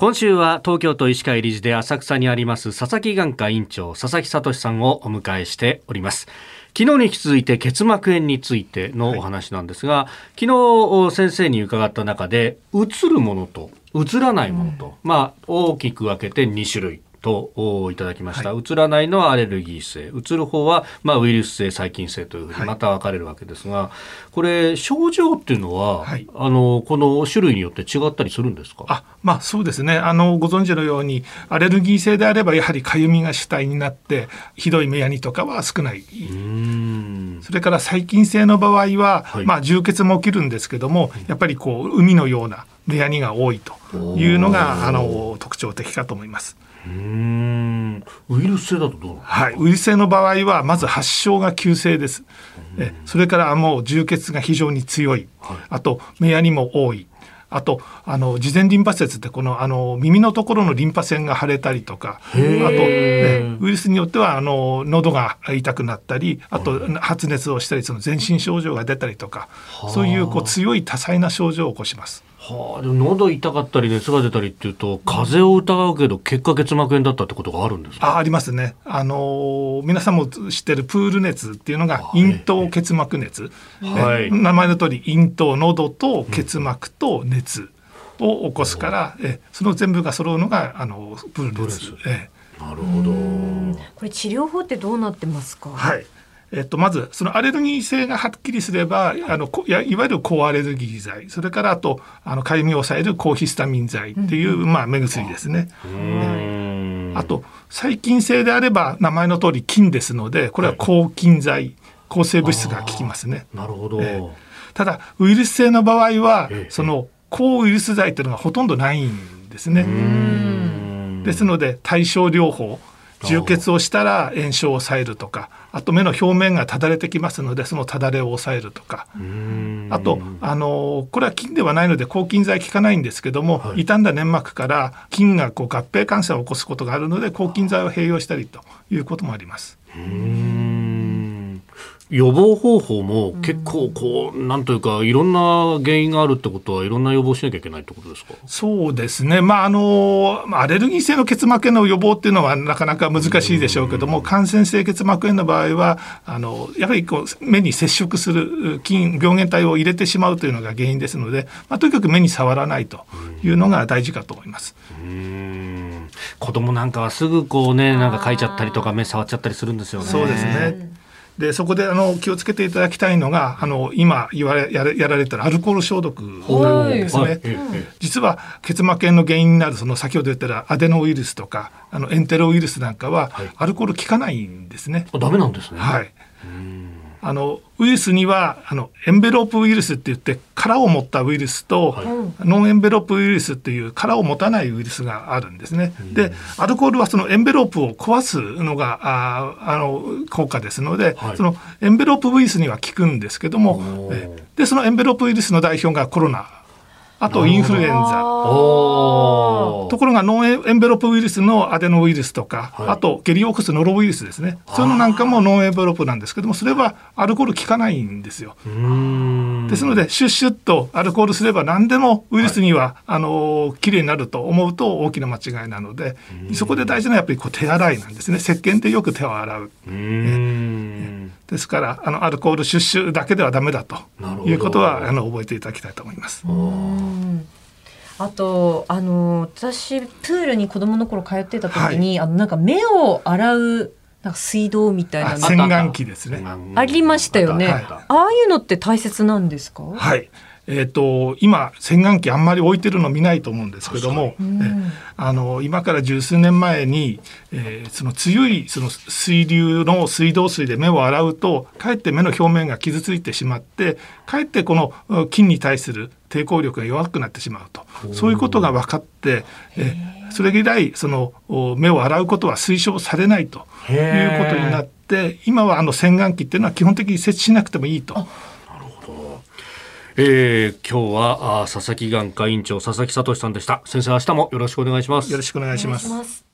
今週は東京都医師会理事で浅草にあります佐々木眼科院長佐々木聡さんをお迎えしております。昨日に引き続いて結膜炎についてのお話なんですが、はい、昨日先生に伺った中でうつるものとうつらないものと、うん、まあ大きく分けて2種類といただきました、はい、うつらないのはアレルギー性。うつる方は、まあ、ウイルス性細菌性というふうにまた分かれるわけですが、はい、これ症状っていうのは、はい、あのこの種類によって違ったりするんですか？あ、まあ、そうですね。あのご存知のようにアレルギー性であればやはりかゆみが主体になってひどい目やにとかは少ないそれから細菌性の場合は、まあ、充血も起きるんですけどもやっぱりこう海のような目やにが多いというのがあの特徴的かと思います。うん。ウイルス性だとどうはい、ウイルス性の場合はまず発症が急性です。えそれからもう充血が非常に強い、はい、あと目やにも多い。あとあの事前リンパ節ってこのあの耳のところのリンパ腺が腫れたりとかあと、ね、ウイルスによってはあの喉が痛くなったりあと発熱をしたりその全身症状が出たりとかそういうこう強い多彩な症状を起こします。はあ、でも喉痛かったり熱が出たりっていうと風邪を疑うけど結果結膜炎だったってことがあるんですかあありますね。あの皆さんも知ってるプール熱っていうのが咽頭結膜熱、はい、名前の通り咽頭喉と結膜と熱を起こすから、うん、えその全部が揃うのがあのプール熱、えなるほど。これ治療法ってどうなってますか？はいえっと、まずそのアレルギー性がはっきりすればあのいわゆる抗アレルギー剤。それからあとあのかゆみを抑える抗ヒスタミン剤っていう、うん、まあ、目薬ですね。あと細菌性であれば名前の通り菌ですのでこれは抗菌剤、はい、抗生物質が効きますね。なるほど、えー、ただウイルス性の場合は、えー、その抗ウイルス剤というのがほとんどないんですね。ですので対症療法充血をしたら炎症を抑えるとかあと目の表面がただれてきますのでそのただれを抑えるとか。あとあのこれは菌ではないので抗菌剤効かないんですけども、はい、傷んだ粘膜から菌がこう合併感染を起こすことがあるので抗菌剤を併用したりということもあります。予防方法も結構こう、なんというかいろんな原因があるってことはいろんな予防しなきゃいけないってことですか？そうですね。まああのアレルギー性の結膜炎の予防っていうのはなかなか難しいでしょうけども感染性結膜炎の場合はあのやはりこう目に接触する菌病原体を入れてしまうというのが原因ですので、まあ、とにかく目に触らないというのが大事かと思います。子供なんかはすぐこうねなんか書いちゃったりとか目触っちゃったりするんですよね。そうですねでそこであの気をつけていただきたいのがあの今言われややられたアルコール消毒なんですね、はい、実は結膜炎の原因になるその先ほど言ったアデノウイルスとかあのエンテロウイルスなんかは、アルコール効かないんですね。ダメなんですね。はい。あのウイルスにはあのエンベロープウイルスって言って殻を持ったウイルスと、はい、ノンエンベロープウイルスっていう殻を持たないウイルスがあるんですね。でアルコールはそのエンベロープを壊すのがああの効果ですので、はい、そのエンベロープウイルスには効くんですけどもでそのエンベロープウイルスの代表がコロナあとインフルエンザ。ところがノンエンベロップウイルスのアデノウイルスとか、はい、あと下痢を起こすノロウイルスですね。そういうのなんかもノンエンベロップなんですけどもそれはアルコール効かないんですよ。ですのでシュッシュッとアルコールすれば何でもウイルスには、はい、あのきれいになると思うと大きな間違いなのでそこで大事なやっぱりこう手洗いなんですね。石鹸でよく手を洗う。ですからあのアルコールシュッシュだけではダメだということはあの覚えていただきたいと思います。あとあの私プールに子供の頃通ってた時に、はい、あのなんか目を洗うなんか水道みたいな洗顔器ですね。ありましたよね、はい、ああいうのって大切なんですか？はいえーと、今洗顔器あんまり置いてるの見ないと思うんですけども、あの今から十数年前に、えー、その強いその水流の水道水で目を洗うとかえって目の表面が傷ついてしまってかえってこの菌に対する抵抗力が弱くなってしまうと。そういうことが分かって、えー、それ以来その目を洗うことは推奨されないということになって今はあの洗顔器っていうのは基本的に設置しなくてもいいと。えー、今日はあ佐々木眼科院長佐々木聡さんでした。先生明日もよろしくお願いします。よろしくお願いします